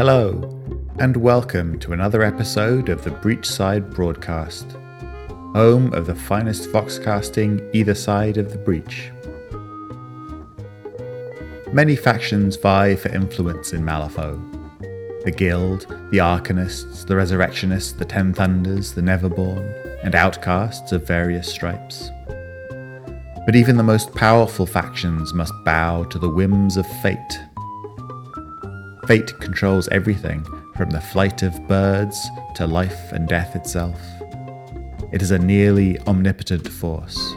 Hello, and welcome to another episode of the Breachside Broadcast, home of the finest foxcasting either side of the breach. Many factions vie for influence in Malifaux. The Guild, the Arcanists, the Resurrectionists, the Ten Thunders, the Neverborn, and outcasts of various stripes. But even the most powerful factions must bow to the whims of fate Fate controls everything, from the flight of birds to life and death itself. It is a nearly omnipotent force.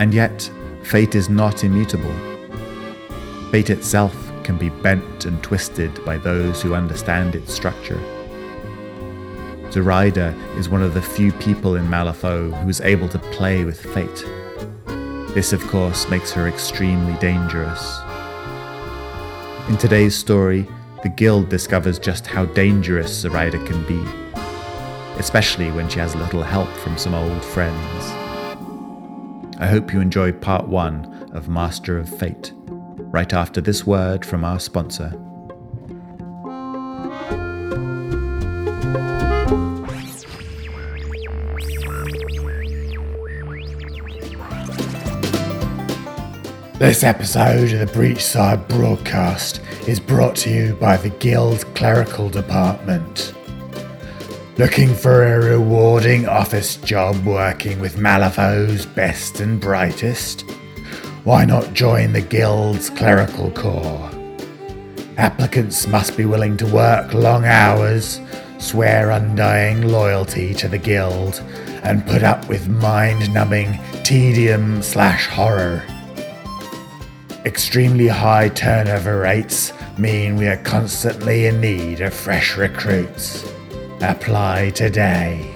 And yet, fate is not immutable. Fate itself can be bent and twisted by those who understand its structure. Zoraida is one of the few people in Malifaux who is able to play with fate. This, of course, makes her extremely dangerous. In today's story, the Guild discovers just how dangerous Zoraida can be, especially when she has little help from some old friends. I hope you enjoy part one of Master of Fate, right after this word from our sponsor. This episode of the Breachside broadcast is brought to you by the Guild Clerical Department. Looking for a rewarding office job working with Malifaux's best and brightest? Why not join the Guild's Clerical Corps? Applicants must be willing to work long hours, swear undying loyalty to the Guild, and put up with mind numbing tedium slash horror. Extremely high turnover rates mean we are constantly in need of fresh recruits. Apply today.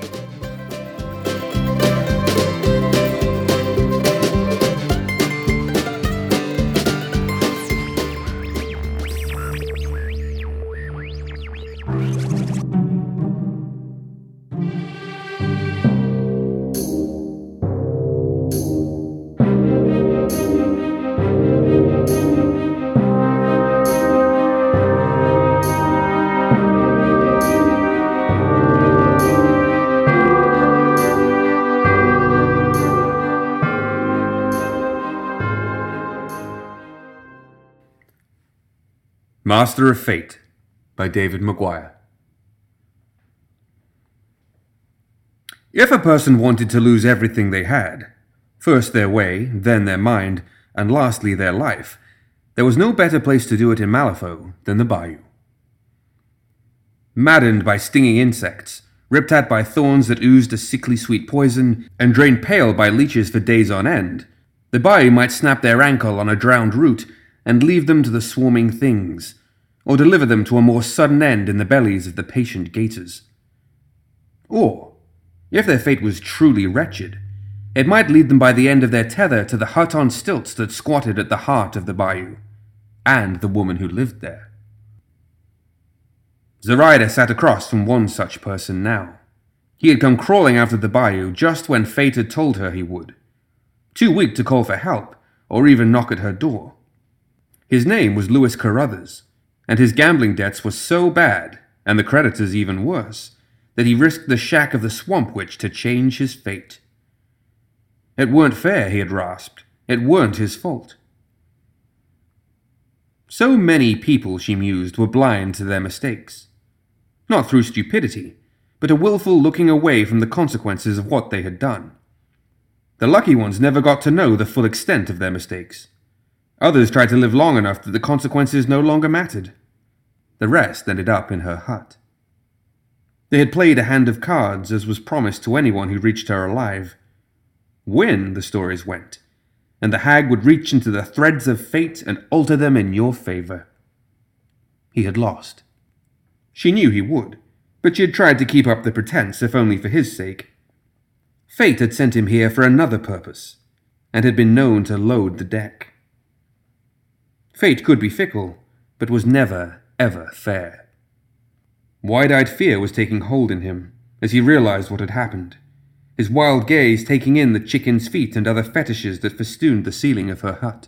Master of Fate by David Maguire. If a person wanted to lose everything they had, first their way, then their mind, and lastly their life, there was no better place to do it in Malifaux than the bayou. Maddened by stinging insects, ripped at by thorns that oozed a sickly sweet poison, and drained pale by leeches for days on end, the bayou might snap their ankle on a drowned root and leave them to the swarming things, or deliver them to a more sudden end in the bellies of the patient gators. Or, if their fate was truly wretched, it might lead them by the end of their tether to the hut on stilts that squatted at the heart of the bayou, and the woman who lived there. Zoraida sat across from one such person now. He had come crawling out of the bayou just when fate had told her he would, too weak to call for help or even knock at her door. His name was Louis Carruthers, and his gambling debts were so bad, and the creditors even worse, that he risked the shack of the swamp witch to change his fate. It weren't fair, he had rasped. It weren't his fault. So many people, she mused, were blind to their mistakes. Not through stupidity, but a wilful looking away from the consequences of what they had done. The lucky ones never got to know the full extent of their mistakes. Others tried to live long enough that the consequences no longer mattered. The rest ended up in her hut. They had played a hand of cards, as was promised to anyone who reached her alive. Win, the stories went, and the hag would reach into the threads of fate and alter them in your favor. He had lost. She knew he would, but she had tried to keep up the pretense, if only for his sake. Fate had sent him here for another purpose, and had been known to load the deck. Fate could be fickle, but was never, ever fair. Wide eyed fear was taking hold in him as he realized what had happened, his wild gaze taking in the chicken's feet and other fetishes that festooned the ceiling of her hut,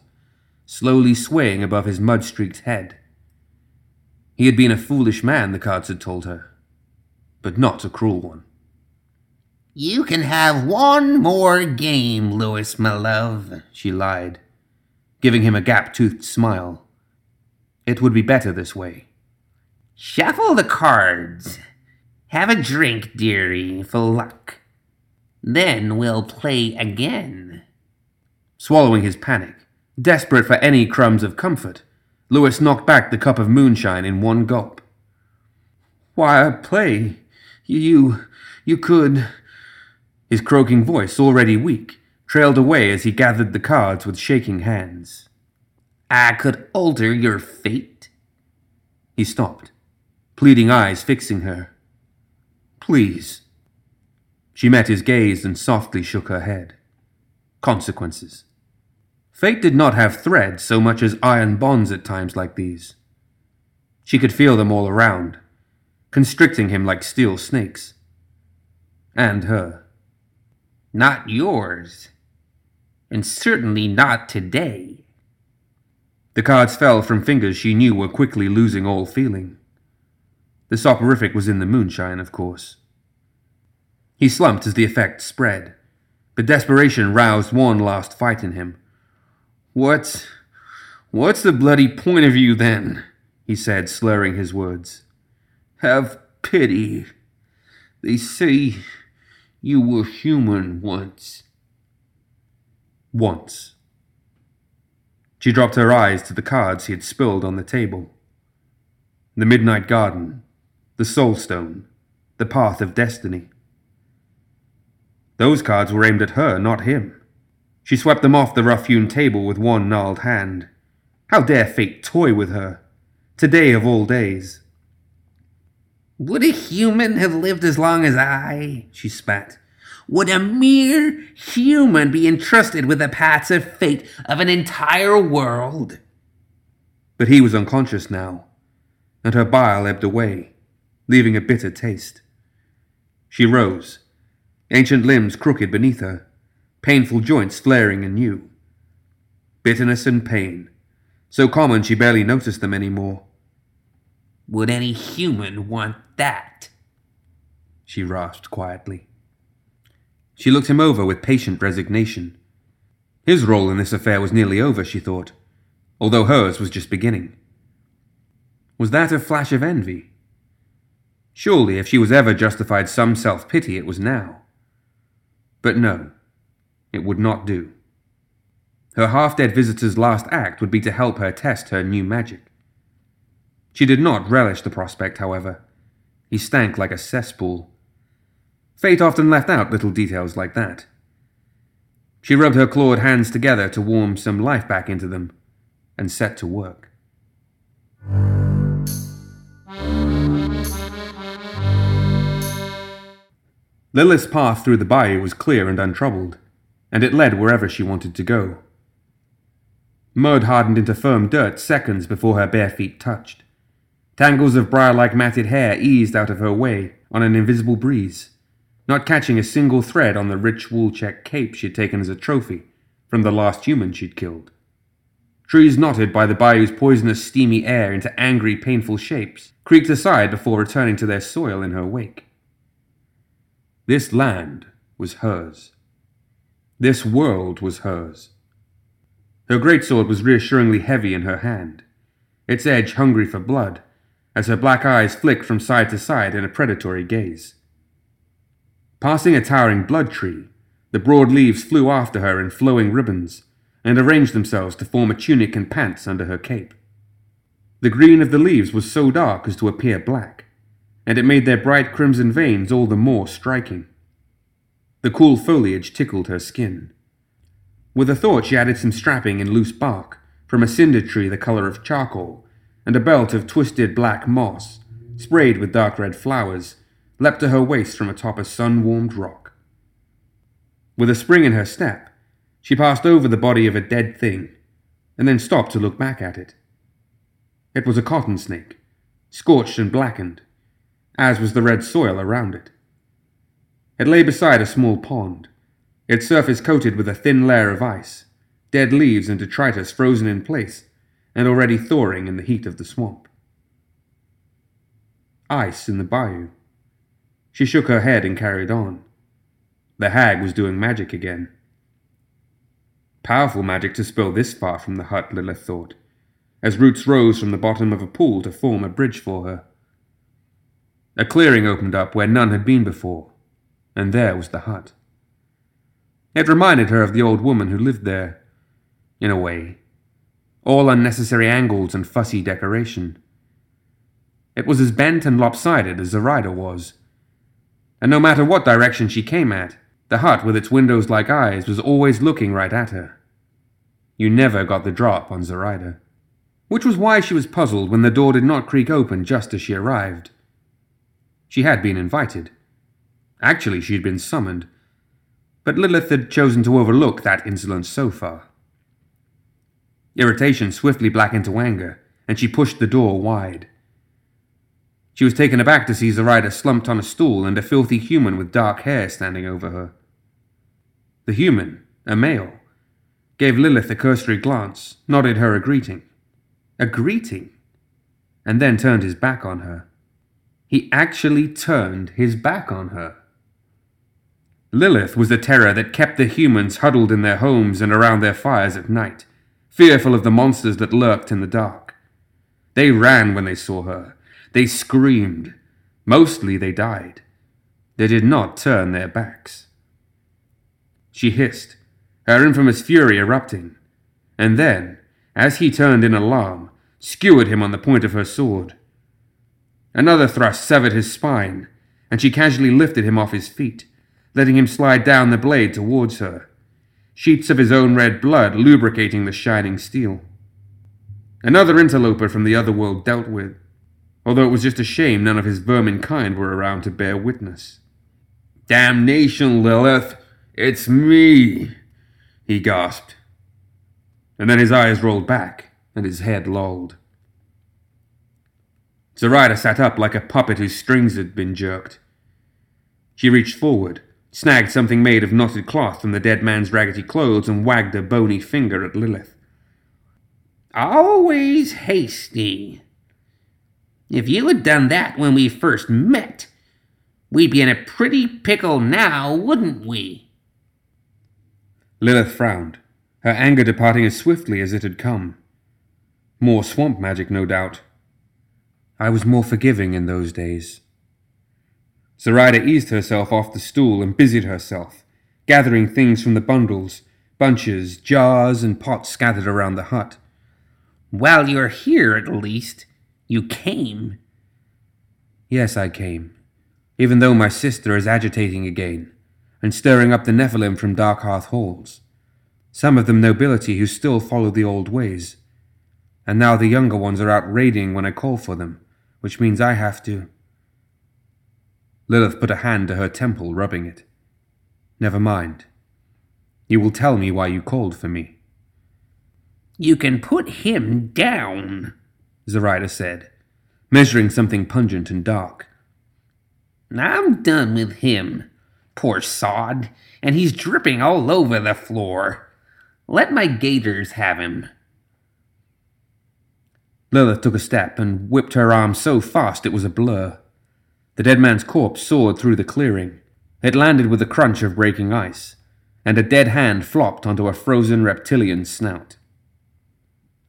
slowly swaying above his mud streaked head. He had been a foolish man, the cards had told her, but not a cruel one. You can have one more game, Louis, my love, she lied, giving him a gap toothed smile. It would be better this way. Shuffle the cards. Have a drink, dearie, for luck. Then we'll play again. Swallowing his panic, desperate for any crumbs of comfort, Louis knocked back the cup of moonshine in one gulp. Why, play. You. you could. His croaking voice, already weak, trailed away as he gathered the cards with shaking hands. I could alter your fate. He stopped, pleading eyes fixing her. Please. She met his gaze and softly shook her head. Consequences. Fate did not have threads so much as iron bonds at times like these. She could feel them all around, constricting him like steel snakes. And her. Not yours. And certainly not today. The cards fell from fingers she knew were quickly losing all feeling. The soporific was in the moonshine, of course. He slumped as the effect spread, but desperation roused one last fight in him. What's. what's the bloody point of you then? he said, slurring his words. Have pity. They say you were human once. Once. She dropped her eyes to the cards he had spilled on the table. The Midnight Garden, the Soul Stone, the Path of Destiny. Those cards were aimed at her, not him. She swept them off the rough hewn table with one gnarled hand. How dare fate toy with her? Today of all days. Would a human have lived as long as I? she spat. Would a mere human be entrusted with the passive fate of an entire world? But he was unconscious now, and her bile ebbed away, leaving a bitter taste. She rose, ancient limbs crooked beneath her, painful joints flaring anew. Bitterness and pain, so common she barely noticed them any more. Would any human want that? She rasped quietly. She looked him over with patient resignation. His role in this affair was nearly over, she thought, although hers was just beginning. Was that a flash of envy? Surely, if she was ever justified some self pity, it was now. But no, it would not do. Her half dead visitor's last act would be to help her test her new magic. She did not relish the prospect, however. He stank like a cesspool. Fate often left out little details like that. She rubbed her clawed hands together to warm some life back into them and set to work. Lilith's path through the bayou was clear and untroubled, and it led wherever she wanted to go. Mud hardened into firm dirt seconds before her bare feet touched. Tangles of briar like matted hair eased out of her way on an invisible breeze, not catching a single thread on the rich wool-check cape she had taken as a trophy from the last human she'd killed. Trees knotted by the bayou's poisonous, steamy air into angry, painful shapes creaked aside before returning to their soil in her wake. This land was hers. This world was hers. Her greatsword was reassuringly heavy in her hand, its edge hungry for blood, as her black eyes flicked from side to side in a predatory gaze. Passing a towering blood tree, the broad leaves flew after her in flowing ribbons and arranged themselves to form a tunic and pants under her cape. The green of the leaves was so dark as to appear black, and it made their bright crimson veins all the more striking. The cool foliage tickled her skin. With a thought, she added some strapping in loose bark from a cinder tree the color of charcoal, and a belt of twisted black moss, sprayed with dark red flowers, leapt to her waist from atop a sun warmed rock. With a spring in her step, she passed over the body of a dead thing, and then stopped to look back at it. It was a cotton snake, scorched and blackened, as was the red soil around it. It lay beside a small pond, its surface coated with a thin layer of ice, dead leaves and detritus frozen in place and already thawing in the heat of the swamp. ice in the bayou. She shook her head and carried on. The hag was doing magic again. Powerful magic to spill this far from the hut, Lilith thought, as roots rose from the bottom of a pool to form a bridge for her. A clearing opened up where none had been before, and there was the hut. It reminded her of the old woman who lived there, in a way. All unnecessary angles and fussy decoration. It was as bent and lopsided as Zoraida was. And no matter what direction she came at, the hut with its windows like eyes was always looking right at her. You never got the drop on Zoraida. Which was why she was puzzled when the door did not creak open just as she arrived. She had been invited. Actually, she had been summoned. But Lilith had chosen to overlook that insolence so far. Irritation swiftly blackened to anger, and she pushed the door wide. She was taken aback to see Zoraida slumped on a stool and a filthy human with dark hair standing over her. The human, a male, gave Lilith a cursory glance, nodded her a greeting. A greeting? And then turned his back on her. He actually turned his back on her. Lilith was the terror that kept the humans huddled in their homes and around their fires at night, fearful of the monsters that lurked in the dark. They ran when they saw her. They screamed. Mostly they died. They did not turn their backs. She hissed, her infamous fury erupting, and then, as he turned in alarm, skewered him on the point of her sword. Another thrust severed his spine, and she casually lifted him off his feet, letting him slide down the blade towards her, sheets of his own red blood lubricating the shining steel. Another interloper from the other world dealt with, although it was just a shame none of his vermin kind were around to bear witness. Damnation, Lilith! It's me! he gasped. And then his eyes rolled back, and his head lolled. Zoraida sat up like a puppet whose strings had been jerked. She reached forward, snagged something made of knotted cloth from the dead man's raggedy clothes, and wagged a bony finger at Lilith. Always hasty. If you had done that when we first met, we'd be in a pretty pickle now, wouldn't we? Lilith frowned, her anger departing as swiftly as it had come. More swamp magic, no doubt. I was more forgiving in those days. Zoraida eased herself off the stool and busied herself, gathering things from the bundles, bunches, jars, and pots scattered around the hut. While you're here, at least, you came. Yes, I came, even though my sister is agitating again, and stirring up the Nephilim from Darkhearth halls. Some of them nobility who still follow the old ways. And now the younger ones are out raiding when I call for them which means I have to. Lilith put a hand to her temple, rubbing it. Never mind. You will tell me why you called for me. You can put him down, Zoraida said, measuring something pungent and dark. I'm done with him. Poor sod, and he's dripping all over the floor. Let my gators have him. Lilith took a step and whipped her arm so fast it was a blur. The dead man's corpse soared through the clearing. It landed with a crunch of breaking ice, and a dead hand flopped onto a frozen reptilian snout.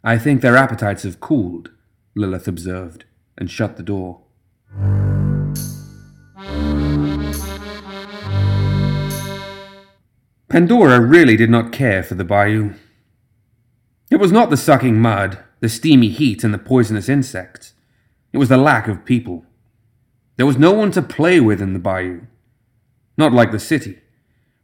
I think their appetites have cooled, Lilith observed, and shut the door. Pandora really did not care for the bayou. It was not the sucking mud, the steamy heat, and the poisonous insects. It was the lack of people. There was no one to play with in the bayou. Not like the city,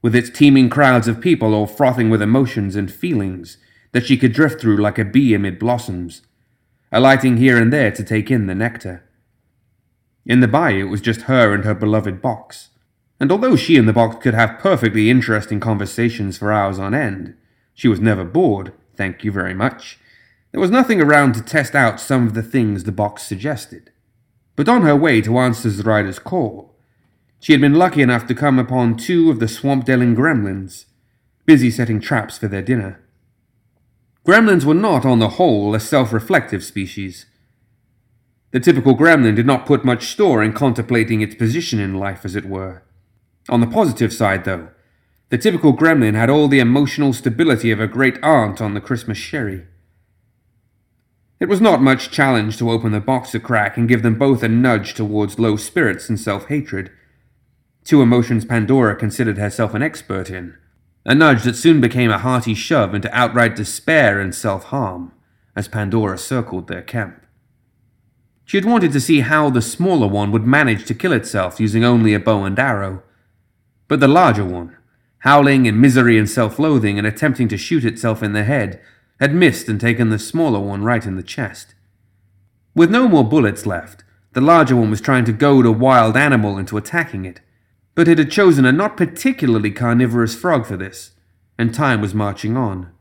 with its teeming crowds of people all frothing with emotions and feelings that she could drift through like a bee amid blossoms, alighting here and there to take in the nectar. In the bayou, it was just her and her beloved box, and although she and the box could have perfectly interesting conversations for hours on end, she was never bored, thank you very much, there was nothing around to test out some of the things the box suggested. But on her way to answer Zoraida's call, she had been lucky enough to come upon two of the swamp dwelling gremlins, busy setting traps for their dinner. Gremlins were not, on the whole, a self reflective species. The typical gremlin did not put much store in contemplating its position in life, as it were. On the positive side, though, the typical gremlin had all the emotional stability of a great aunt on the Christmas sherry. It was not much challenge to open the box a crack and give them both a nudge towards low spirits and self hatred. Two emotions Pandora considered herself an expert in. A nudge that soon became a hearty shove into outright despair and self harm as Pandora circled their camp. She had wanted to see how the smaller one would manage to kill itself using only a bow and arrow. But the larger one, howling in misery and self loathing and attempting to shoot itself in the head, had missed and taken the smaller one right in the chest. With no more bullets left, the larger one was trying to goad a wild animal into attacking it, but it had chosen a not particularly carnivorous frog for this, and time was marching on.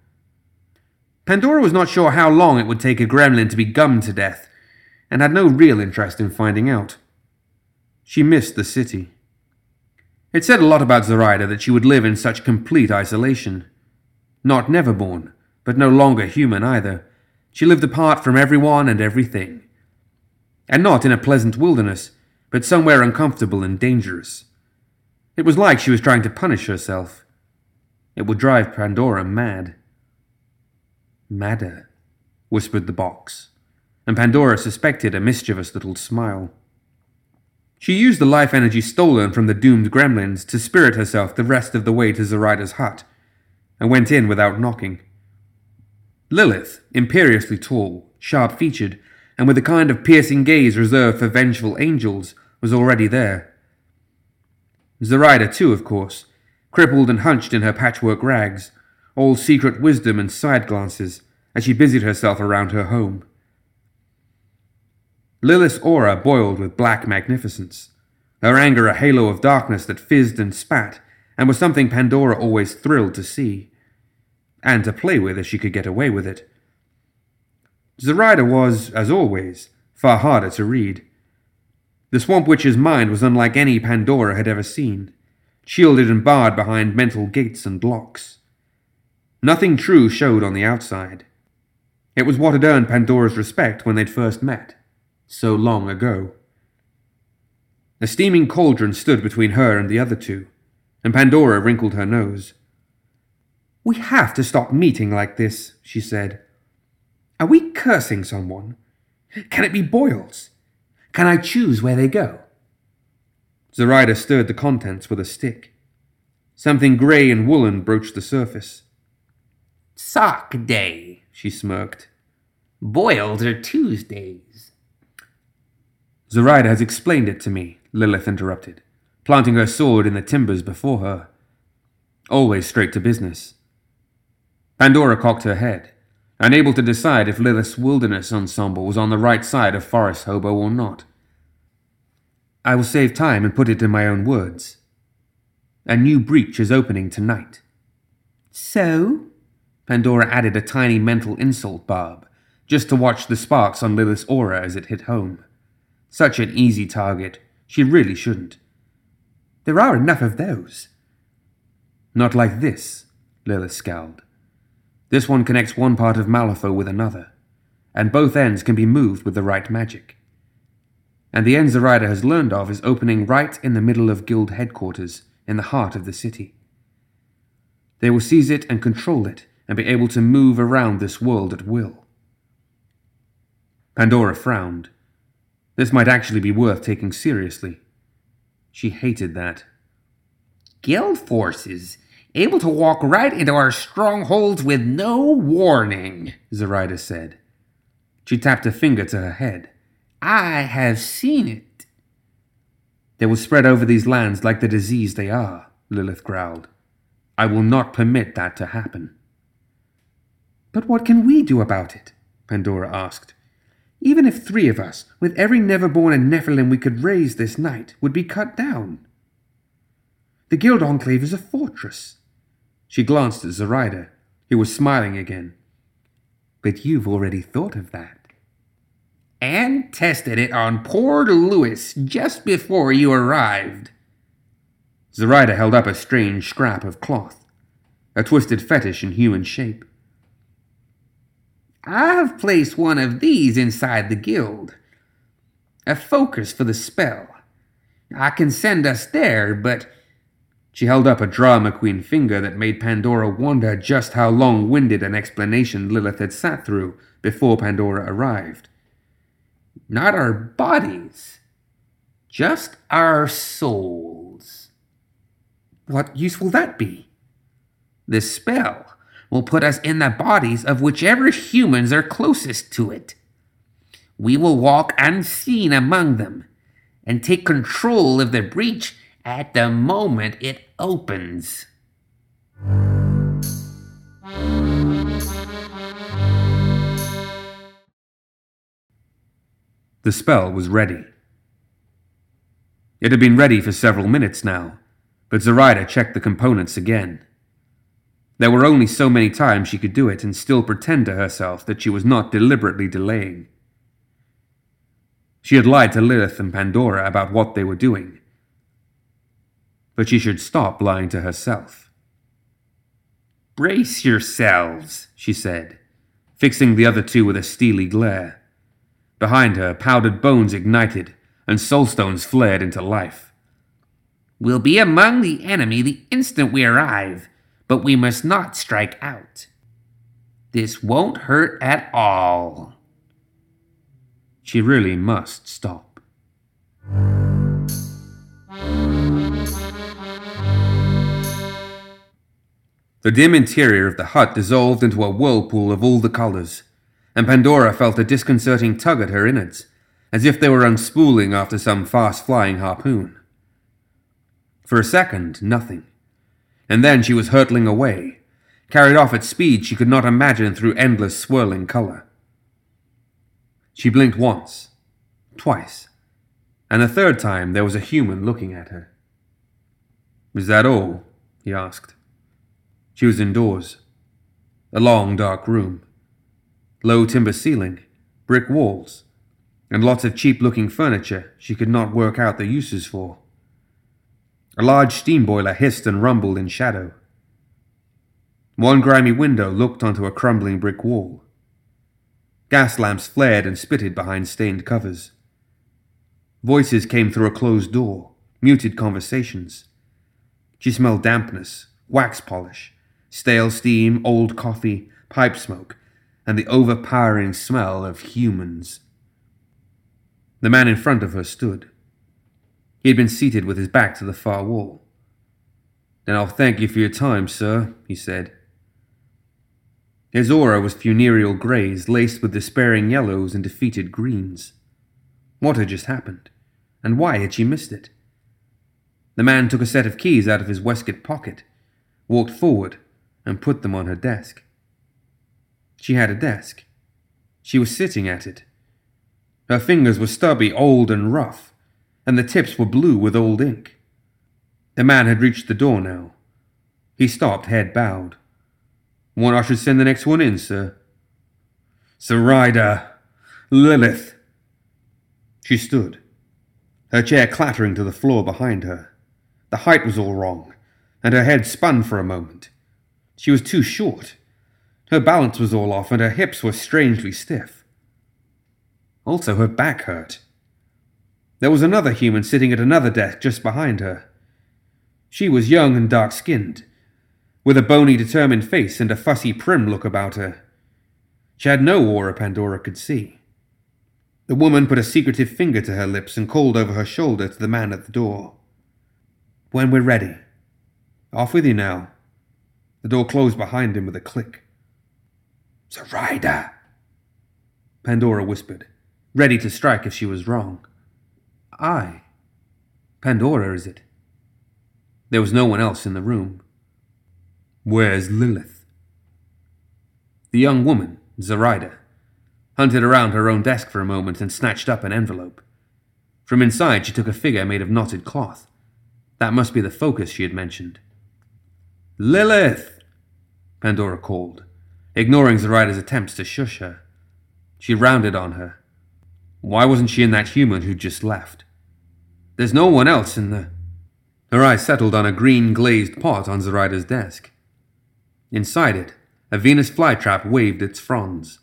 Pandora was not sure how long it would take a gremlin to be gummed to death, and had no real interest in finding out. She missed the city. It said a lot about Zoraida that she would live in such complete isolation. Not Neverborn, but no longer human either. She lived apart from everyone and everything. And not in a pleasant wilderness, but somewhere uncomfortable and dangerous. It was like she was trying to punish herself. It would drive Pandora mad. Madder, whispered the box, and Pandora suspected a mischievous little smile. She used the life energy stolen from the doomed gremlins to spirit herself the rest of the way to Zoraida's hut, and went in without knocking. Lilith, imperiously tall, sharp featured, and with the kind of piercing gaze reserved for vengeful angels, was already there. Zoraida, too, of course, crippled and hunched in her patchwork rags, all secret wisdom and side glances, as she busied herself around her home. Lilith's aura boiled with black magnificence, her anger a halo of darkness that fizzed and spat, and was something Pandora always thrilled to see and to play with if she could get away with it. Zoraida was, as always, far harder to read. The Swamp Witch's mind was unlike any Pandora had ever seen, shielded and barred behind mental gates and locks. Nothing true showed on the outside. It was what had earned Pandora's respect when they'd first met, so long ago. A steaming cauldron stood between her and the other two, and Pandora wrinkled her nose. We have to stop meeting like this, she said. Are we cursing someone? Can it be boils? Can I choose where they go? Zoraida stirred the contents with a stick. Something grey and woolen broached the surface. Sock day, she smirked. Boils are Tuesdays. Zoraida has explained it to me, Lilith interrupted, planting her sword in the timbers before her. Always straight to business. Pandora cocked her head, unable to decide if Lilith's wilderness ensemble was on the right side of Forest Hobo or not. I will save time and put it in my own words. A new breach is opening tonight. So? Pandora added a tiny mental insult barb, just to watch the sparks on Lilith's aura as it hit home. Such an easy target. She really shouldn't. There are enough of those. Not like this, Lilith scowled. This one connects one part of Malifaux with another, and both ends can be moved with the right magic. And the end Zoraida has learned of is opening right in the middle of Guild headquarters, in the heart of the city. They will seize it and control it, and be able to move around this world at will. Pandora frowned. This might actually be worth taking seriously. She hated that. Guild forces able to walk right into our strongholds with no warning, Zoraida said. She tapped a finger to her head. I have seen it. They will spread over these lands like the disease they are, Lilith growled. I will not permit that to happen. But what can we do about it? Pandora asked. Even if three of us, with every Neverborn and Nephilim we could raise this night, would be cut down. The Guild Enclave is a fortress. She glanced at Zoraida, who was smiling again. But you've already thought of that. And tested it on poor Louis just before you arrived. Zoraida held up a strange scrap of cloth, a twisted fetish in human shape. I've placed one of these inside the guild. a focus for the spell. I can send us there, but. She held up a drama queen finger that made Pandora wonder just how long winded an explanation Lilith had sat through before Pandora arrived. Not our bodies, just our souls. What use will that be? The spell will put us in the bodies of whichever humans are closest to it. We will walk unseen among them and take control of the breach at the moment it opens. The spell was ready. It had been ready for several minutes now, but Zoraida checked the components again. There were only so many times she could do it and still pretend to herself that she was not deliberately delaying. She had lied to Lilith and Pandora about what they were doing, but she should stop lying to herself. Brace yourselves, she said, fixing the other two with a steely glare. Behind her, powdered bones ignited, and soulstones flared into life. We'll be among the enemy the instant we arrive, but we must not strike out. This won't hurt at all. She really must stop. The dim interior of the hut dissolved into a whirlpool of all the colors, and Pandora felt a disconcerting tug at her innards, as if they were unspooling after some fast flying harpoon. For a second, nothing. And then she was hurtling away, carried off at speed she could not imagine through endless swirling color. She blinked once, twice, and a third time there was a human looking at her. Is that all? he asked. She was indoors. A long, dark room. Low timber ceiling, brick walls, and lots of cheap looking furniture she could not work out the uses for. A large steam boiler hissed and rumbled in shadow. One grimy window looked onto a crumbling brick wall. Gas lamps flared and spitted behind stained covers. Voices came through a closed door, muted conversations. She smelled dampness, wax polish, stale steam, old coffee, pipe smoke, and the overpowering smell of humans. The man in front of her stood. He had been seated with his back to the far wall. Then I'll thank you for your time, sir, he said. His aura was funereal greys laced with despairing yellows and defeated greens. What had just happened? And why had she missed it? The man took a set of keys out of his waistcoat pocket, walked forward, and put them on her desk. She had a desk. She was sitting at it. Her fingers were stubby, old, and rough, and the tips were blue with old ink. The man had reached the door now. He stopped, head bowed. Want I should send the next one in, sir? Zoraida! Lilith! She stood, her chair clattering to the floor behind her. The height was all wrong, and her head spun for a moment. She was too short. Her balance was all off, and her hips were strangely stiff. Also, her back hurt. There was another human sitting at another desk just behind her. She was young and dark skinned, with a bony, determined face and a fussy, prim look about her. She had no aura Pandora could see. The woman put a secretive finger to her lips and called over her shoulder to the man at the door. When we're ready. Off with you now. The door closed behind him with a click. Zoraida! Pandora whispered, ready to strike if she was wrong. I. Pandora, is it? There was no one else in the room. Where's Lilith? The young woman, Zoraida, hunted around her own desk for a moment and snatched up an envelope. From inside, she took a figure made of knotted cloth. That must be the focus she had mentioned. Lilith! Pandora called, ignoring Zoraida's attempts to shush her. She rounded on her. Why wasn't she in that human who'd just left? There's no one else in the. Her eyes settled on a green glazed pot on Zoraida's desk. Inside it, a Venus flytrap waved its fronds.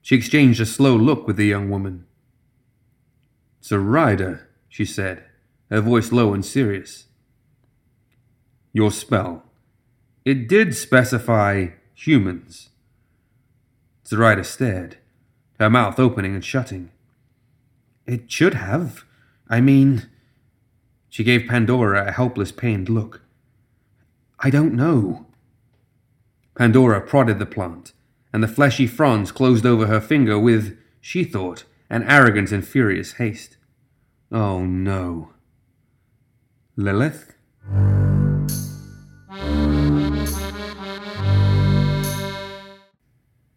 She exchanged a slow look with the young woman. Zoraida, she said, her voice low and serious. Your spell. It did specify humans. Zoraida stared, her mouth opening and shutting. It should have. I mean. She gave Pandora a helpless, pained look. I don't know. Pandora prodded the plant, and the fleshy fronds closed over her finger with, she thought, an arrogant and furious haste. Oh no. Lilith?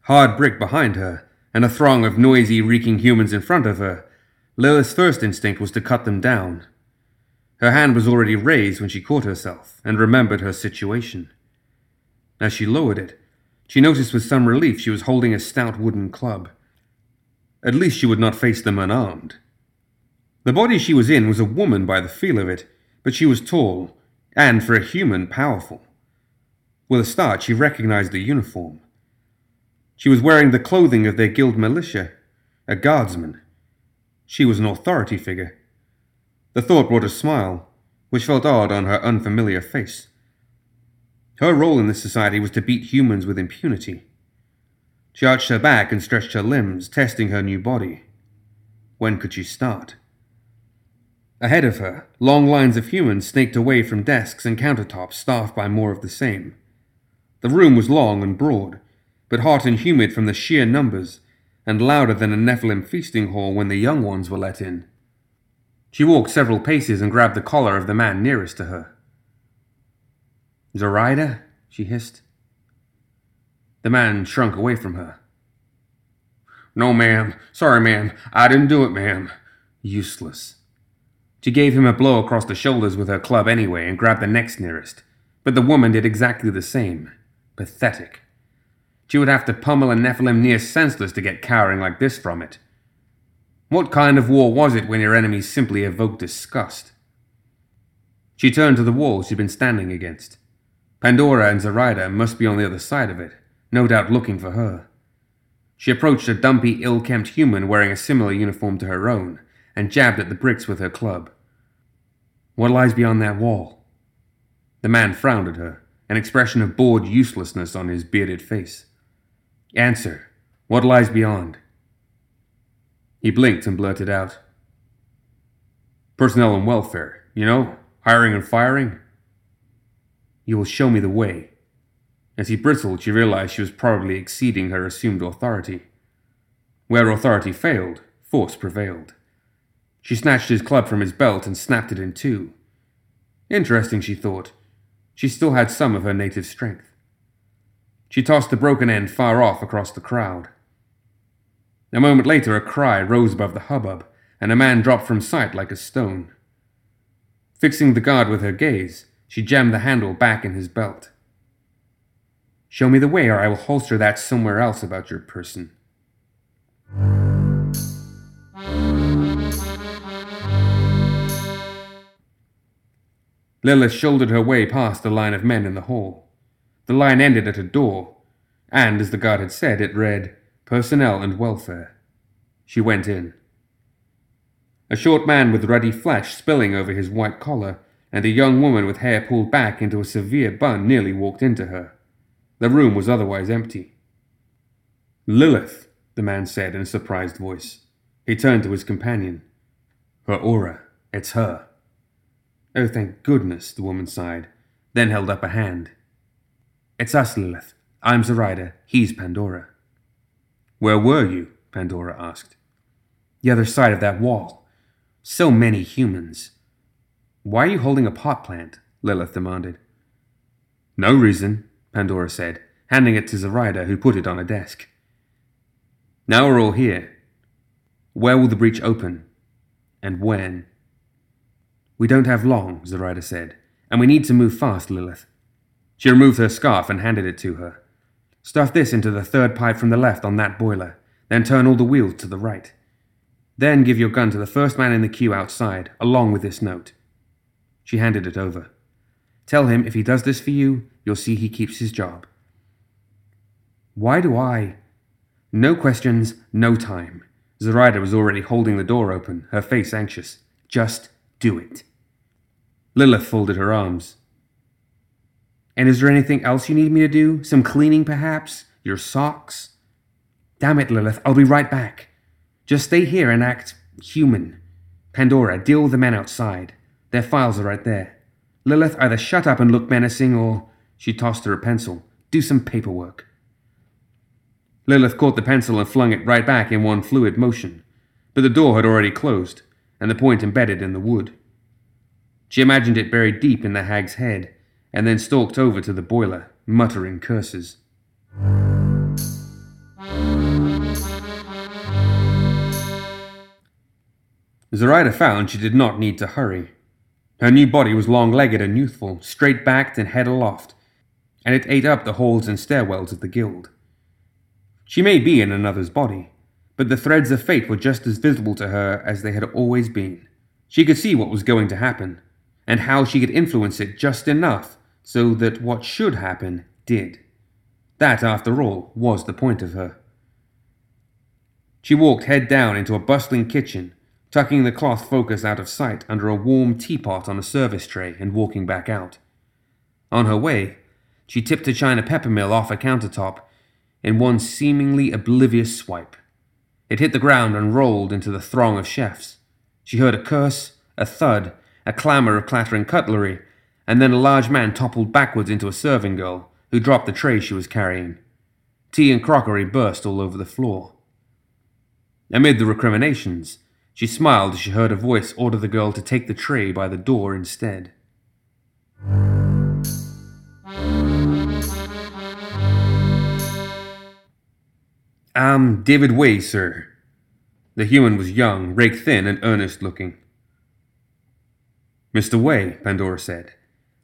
Hard brick behind her, and a throng of noisy, reeking humans in front of her, Lilith's first instinct was to cut them down. Her hand was already raised when she caught herself and remembered her situation. As she lowered it, she noticed with some relief she was holding a stout wooden club. At least she would not face them unarmed. The body she was in was a woman by the feel of it, but she was tall, and for a human, powerful. With a start, she recognized the uniform. She was wearing the clothing of their guild militia, a guardsman. She was an authority figure. The thought brought a smile, which felt odd on her unfamiliar face. Her role in this society was to beat humans with impunity. She arched her back and stretched her limbs, testing her new body. When could she start? Ahead of her, long lines of humans snaked away from desks and countertops staffed by more of the same. The room was long and broad, but hot and humid from the sheer numbers, and louder than a Nephilim feasting hall when the young ones were let in. She walked several paces and grabbed the collar of the man nearest to her. Zoraida? she hissed. The man shrunk away from her. No, ma'am. Sorry, ma'am. I didn't do it, ma'am. Useless. She gave him a blow across the shoulders with her club anyway and grabbed the next nearest. But the woman did exactly the same. Pathetic. She would have to pummel a Nephilim near senseless to get cowering like this from it. What kind of war was it when your enemies simply evoked disgust? She turned to the wall she'd been standing against. Pandora and Zoraida must be on the other side of it, no doubt looking for her. She approached a dumpy, ill kempt human wearing a similar uniform to her own and jabbed at the bricks with her club. What lies beyond that wall? The man frowned at her, an expression of bored uselessness on his bearded face. Answer. What lies beyond? He blinked and blurted out. Personnel and welfare, you know, hiring and firing. You will show me the way. As he bristled, she realized she was probably exceeding her assumed authority. Where authority failed, force prevailed. She snatched his club from his belt and snapped it in two. Interesting, she thought. She still had some of her native strength. She tossed the broken end far off across the crowd. A moment later, a cry rose above the hubbub, and a man dropped from sight like a stone. Fixing the guard with her gaze, she jammed the handle back in his belt. Show me the way, or I will holster that somewhere else about your person. Lilith shouldered her way past the line of men in the hall. The line ended at a door, and as the guard had said, it read, Personnel and Welfare. She went in. A short man with ruddy flesh spilling over his white collar, and a young woman with hair pulled back into a severe bun nearly walked into her. The room was otherwise empty. Lilith, the man said in a surprised voice. He turned to his companion. Her aura. It's her. Oh, thank goodness, the woman sighed, then held up a hand. It's us, Lilith. I'm Zoraida. He's Pandora. Where were you? Pandora asked. The other side of that wall. So many humans. Why are you holding a pot plant? Lilith demanded. No reason, Pandora said, handing it to Zoraida, who put it on a desk. Now we're all here. Where will the breach open? And when? We don't have long, Zoraida said, and we need to move fast, Lilith. She removed her scarf and handed it to her. Stuff this into the third pipe from the left on that boiler, then turn all the wheels to the right. Then give your gun to the first man in the queue outside, along with this note. She handed it over. Tell him if he does this for you, you'll see he keeps his job. Why do I? No questions, no time. Zoraida was already holding the door open, her face anxious. Just do it. Lilith folded her arms. And is there anything else you need me to do? Some cleaning, perhaps? Your socks? Damn it, Lilith, I'll be right back. Just stay here and act human. Pandora, deal with the men outside. Their files are right there. Lilith, either shut up and look menacing, or. She tossed her a pencil. Do some paperwork. Lilith caught the pencil and flung it right back in one fluid motion, but the door had already closed, and the point embedded in the wood. She imagined it buried deep in the hag's head, and then stalked over to the boiler, muttering curses. Zoraida found she did not need to hurry. Her new body was long legged and youthful, straight backed and head aloft, and it ate up the halls and stairwells of the guild. She may be in another's body, but the threads of fate were just as visible to her as they had always been. She could see what was going to happen, and how she could influence it just enough so that what should happen did. That, after all, was the point of her. She walked head down into a bustling kitchen, tucking the cloth focus out of sight under a warm teapot on a service tray and walking back out. On her way, she tipped a china pepper mill off a countertop in one seemingly oblivious swipe. It hit the ground and rolled into the throng of chefs. She heard a curse, a thud, a clamour of clattering cutlery, and then a large man toppled backwards into a serving girl, who dropped the tray she was carrying. Tea and crockery burst all over the floor. Amid the recriminations, she smiled as she heard a voice order the girl to take the tray by the door instead. I'm David Way, sir. The human was young, rake thin, and earnest looking. Mr. Way, Pandora said,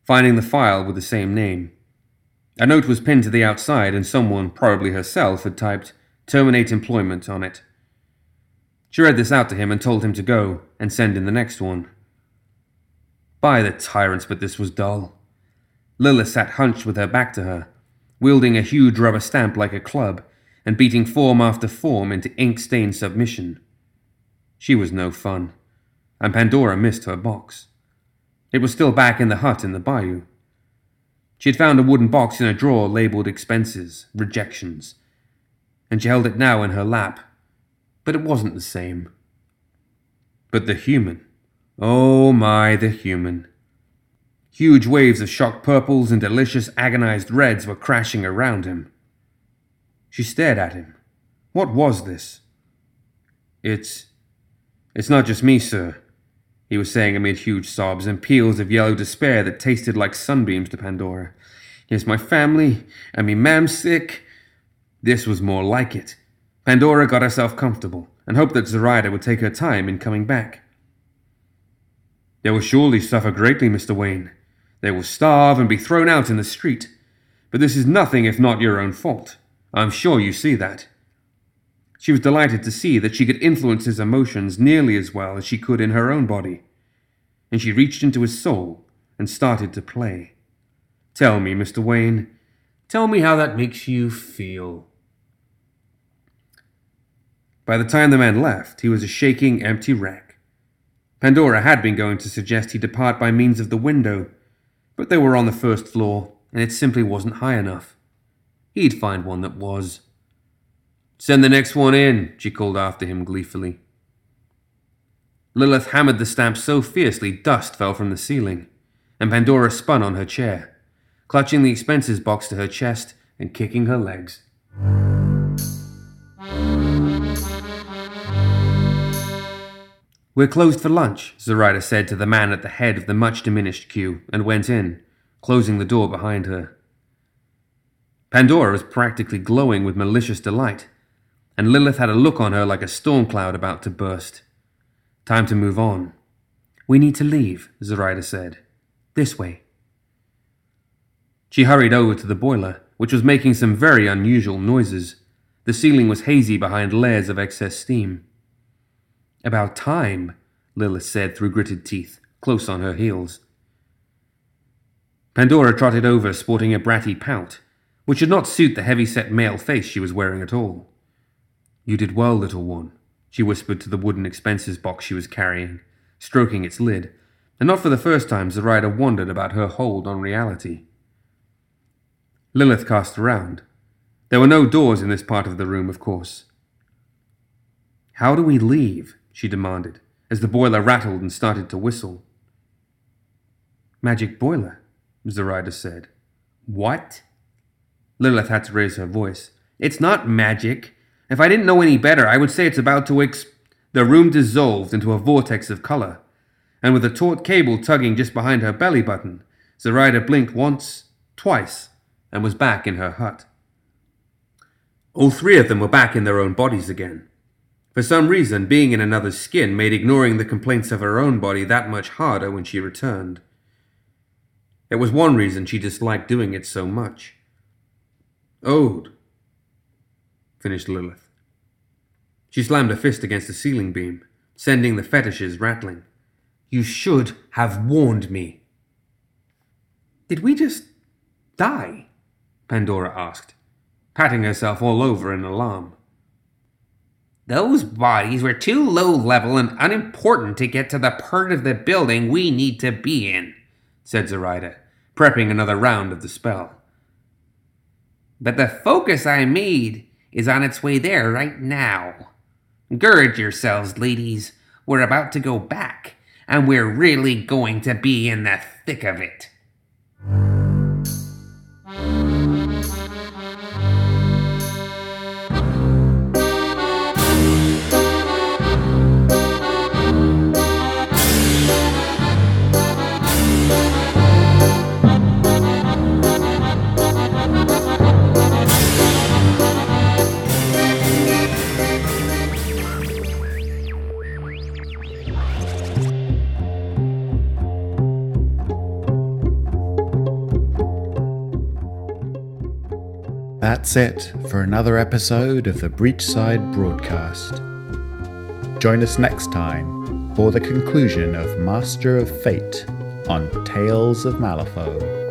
finding the file with the same name. A note was pinned to the outside, and someone, probably herself, had typed Terminate employment on it. She read this out to him and told him to go and send in the next one. By the tyrants, but this was dull. Lilith sat hunched with her back to her, wielding a huge rubber stamp like a club and beating form after form into ink stained submission. She was no fun, and Pandora missed her box. It was still back in the hut in the bayou. She had found a wooden box in a drawer labeled expenses, rejections, and she held it now in her lap, but it wasn't the same. But the human. Oh my, the human. Huge waves of shocked purples and delicious agonized reds were crashing around him. She stared at him. What was this? It's. It's not just me, sir, he was saying amid huge sobs and peals of yellow despair that tasted like sunbeams to Pandora. Here's my family, and me mam's sick. This was more like it. Pandora got herself comfortable and hoped that Zoraida would take her time in coming back. They will surely suffer greatly, Mr. Wayne. They will starve and be thrown out in the street. But this is nothing if not your own fault. I'm sure you see that. She was delighted to see that she could influence his emotions nearly as well as she could in her own body, and she reached into his soul and started to play. Tell me, Mr. Wayne, tell me how that makes you feel. By the time the man left, he was a shaking, empty wreck. Pandora had been going to suggest he depart by means of the window, but they were on the first floor, and it simply wasn't high enough. He'd find one that was. Send the next one in, she called after him gleefully. Lilith hammered the stamp so fiercely dust fell from the ceiling, and Pandora spun on her chair, clutching the expenses box to her chest and kicking her legs. We're closed for lunch, Zoraida said to the man at the head of the much diminished queue, and went in, closing the door behind her. Pandora was practically glowing with malicious delight, and Lilith had a look on her like a storm cloud about to burst. Time to move on. We need to leave, Zoraida said. This way. She hurried over to the boiler, which was making some very unusual noises. The ceiling was hazy behind layers of excess steam. About time, Lilith said through gritted teeth, close on her heels. Pandora trotted over, sporting a bratty pout which did not suit the heavy set male face she was wearing at all. You did well, little one, she whispered to the wooden expenses box she was carrying, stroking its lid, and not for the first time Zoraida wondered about her hold on reality. Lilith cast around. There were no doors in this part of the room, of course. How do we leave? she demanded, as the boiler rattled and started to whistle. Magic boiler, Zoraida said. What? Lilith had to raise her voice. It's not magic. If I didn't know any better, I would say it's about to ex. The room dissolved into a vortex of color, and with a taut cable tugging just behind her belly button, Zoraida blinked once, twice, and was back in her hut. All three of them were back in their own bodies again. For some reason, being in another's skin made ignoring the complaints of her own body that much harder when she returned. It was one reason she disliked doing it so much. Ode, finished Lilith. She slammed a fist against the ceiling beam, sending the fetishes rattling. You should have warned me. Did we just die? Pandora asked, patting herself all over in alarm. Those bodies were too low level and unimportant to get to the part of the building we need to be in, said Zoraida, prepping another round of the spell. But the focus I made is on its way there right now. Gird yourselves, ladies. We're about to go back, and we're really going to be in the thick of it. That's it for another episode of the Breachside Broadcast. Join us next time for the conclusion of Master of Fate on Tales of Malifaux.